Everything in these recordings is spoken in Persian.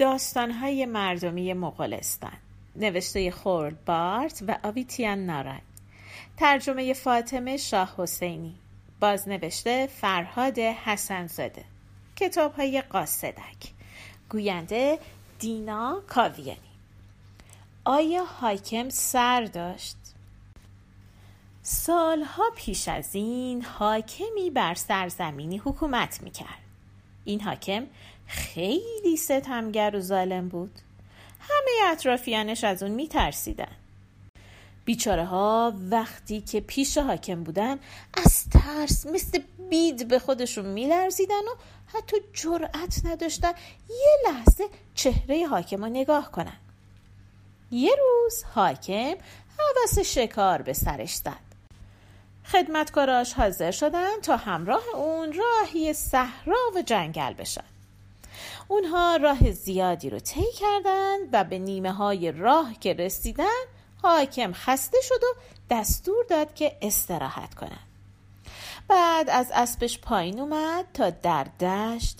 داستانهای مردمی مغولستان. نوشته خورد بارت و آویتیان نارای. ترجمه فاطمه شاه حسینی. بازنوشته فرهاد حسنزاده. کتاب های قاصدک. گوینده دینا کاویانی. آیا حاکم سر داشت؟ سالها پیش از این حاکمی بر سرزمینی حکومت می‌کرد. این حاکم خیلی ستمگر و ظالم بود. همه اطرافیانش از اون میترسیدن. بیچاره ها وقتی که پیش حاکم بودن از ترس مثل بید به خودشون میلرزیدن و حتی جرأت نداشتن یه لحظه چهره حاکم رو نگاه کنن. یه روز حاکم حوث شکار به سرش زد. خدمتکاراش حاضر شدن تا همراه اون راهی صحرا و جنگل بشن. اونها راه زیادی رو طی کردند و به نیمه های راه که رسیدن حاکم خسته شد و دستور داد که استراحت کنند. بعد از اسبش پایین اومد تا در دشت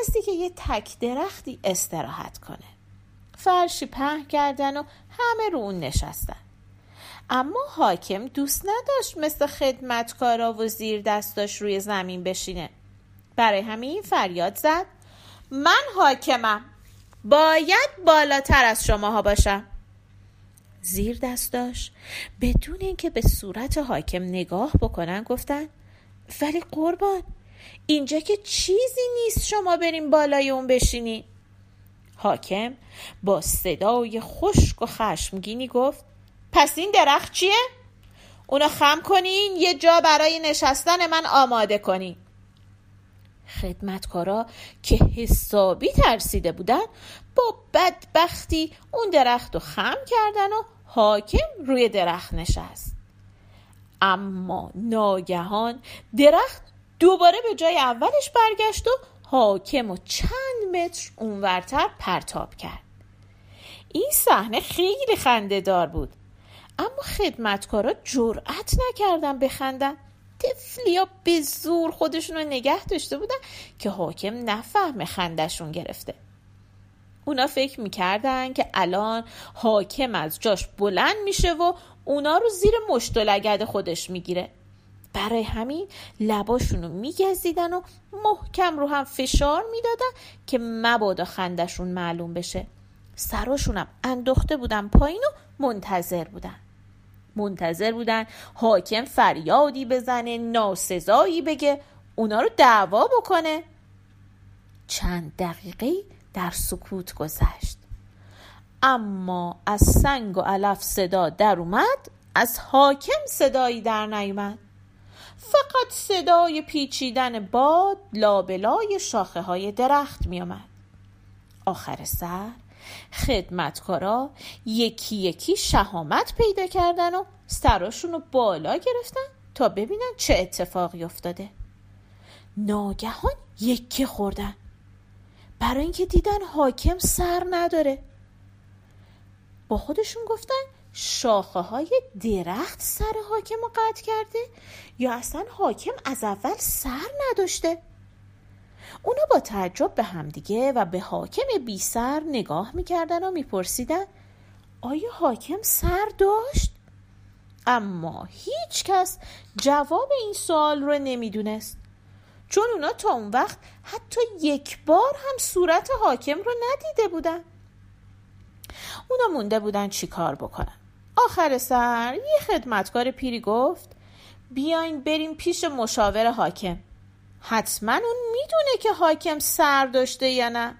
نزدیک یه تک درختی استراحت کنه. فرشی پهن کردن و همه رو اون نشستن. اما حاکم دوست نداشت مثل خدمتکارا و زیر دستاش روی زمین بشینه. برای همین فریاد زد. من حاکمم. باید بالاتر از شماها باشم. زیر دستاش بدون اینکه به صورت حاکم نگاه بکنن گفتن ولی قربان اینجا که چیزی نیست شما بریم بالای اون بشینی حاکم با صدای خشک و خشمگینی گفت پس این درخت چیه؟ اونو خم کنین یه جا برای نشستن من آماده کنین خدمتکارا که حسابی ترسیده بودن با بدبختی اون درخت رو خم کردن و حاکم روی درخت نشست. اما ناگهان درخت دوباره به جای اولش برگشت و حاکم و چند متر اونورتر پرتاب کرد. این صحنه خیلی خنده دار بود. اما خدمتکارا جرأت نکردن بخندن. تفلیا به زور خودشون رو نگه داشته بودن که حاکم نفهم خندشون گرفته. اونا فکر می‌کردن که الان حاکم از جاش بلند میشه و اونا رو زیر مشت و لگد خودش می‌گیره. برای همین لباشون رو میگزیدن و محکم رو هم فشار می‌دادن که مبادا خندشون معلوم بشه. سراشونم انداخته بودن پایین و منتظر بودن. منتظر بودن حاکم فریادی بزنه ناسزایی بگه اونا رو دعوا بکنه. چند دقیقه در سکوت گذشت. اما از سنگ و علف صدا در اومد از حاکم صدایی در نیومد. فقط صدای پیچیدن باد لابلای شاخه های درخت می آمد. آخر سر خدمتکارا یکی یکی شهامت پیدا کردن و سراشون رو بالا گرفتن تا ببینن چه اتفاقی افتاده. ناگهان یکی خوردن. برای اینکه دیدن حاکم سر نداره. با خودشون گفتن شاخه های درخت سر حاکم رو قطع کرده یا اصلا حاکم از اول سر نداشته. اونا با تعجب به همدیگه و به حاکم بی سر نگاه می‌کردن و میپرسیدن آیا حاکم سر داشت؟ اما هیچ کس جواب این سوال رو نمی‌دونست. چون اونا تا اون وقت حتی یک بار هم صورت حاکم رو ندیده بودن. اونا مونده بودن چی کار بکنن. آخر سر یه خدمتکار پیری گفت بیاین بریم پیش مشاور حاکم. حتما اون می‌دونه که حاکم سر داشته یا نه.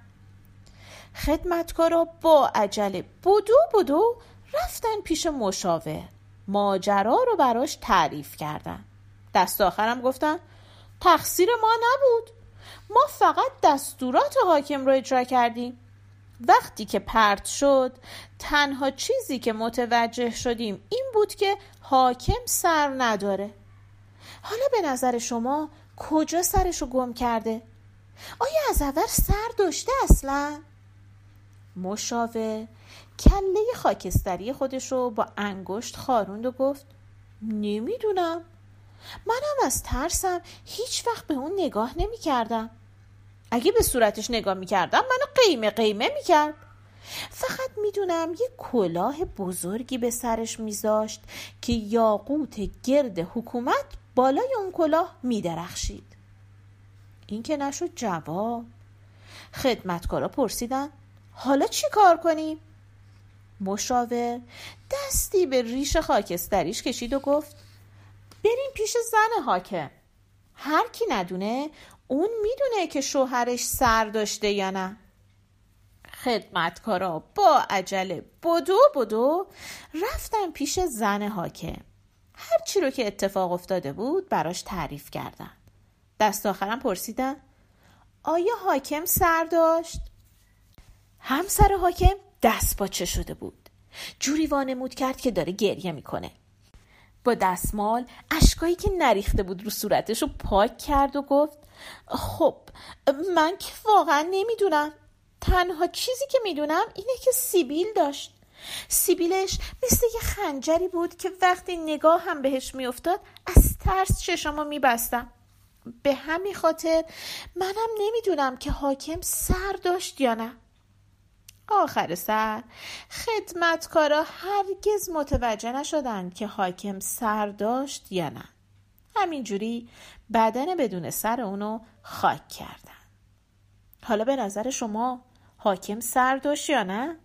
خدمتکارا با عجله بدو بدو رفتن پیش مشاور ماجرا رو براش تعریف کردن. دست آخرم گفتن تقصیر ما نبود. ما فقط دستورات حاکم رو اجرا کردیم. وقتی که پرت شد تنها چیزی که متوجه شدیم این بود که حاکم سر نداره. حالا به نظر شما کجا سرشو گم کرده؟ آیا از اول سر داشته اصلا؟ مشاور کله خاکستری خودش رو با انگشت خاروند و گفت نمی‌دونم منم از ترسم هیچ وقت به اون نگاه نمی کردم اگه به صورتش نگاه می‌کردم منو قیمه قیمه می‌کرد فقط می‌دونم یه کلاه بزرگی به سرش میذاشت که یاقوت گرد حکومت بالای اون کلاه میدرخشید. این که نشد جواب. خدمتکارا پرسیدن حالا چی کار کنیم؟ مشاور دستی به ریش خاکستریش کشید و گفت بریم پیش زن حاکم. هر کی ندونه اون می‌دونه که شوهرش سر داشته یا نه. خدمتکارا با عجله بدو بدو رفتن پیش زن حاکم. هرچی رو که اتفاق افتاده بود براش تعریف کردن دست آخرم پرسیدن آیا حاکم سر داشت؟ همسر حاکم دست باچه شده بود؟ جوری وانمود کرد که داره گریه می‌کنه. با دستمال اشکایی که نریخته بود رو صورتش رو پاک کرد و گفت خب من که واقعا نمی‌دونم. تنها چیزی که می‌دونم اینه که سیبیل داشت. سیبیلش مثل یه خنجری بود که وقتی نگاه هم بهش میافتاد از ترس چشمو میبستم. به همین خاطر منم نمی‌دونم که حاکم سر داشت یا نه. آخر سر خدمتکارا هرگز متوجه نشدن که حاکم سر داشت یا نه. همینجوری بدن بدون سر اونو خاک کردن. حالا به نظر شما حاکم سر داشت یا نه؟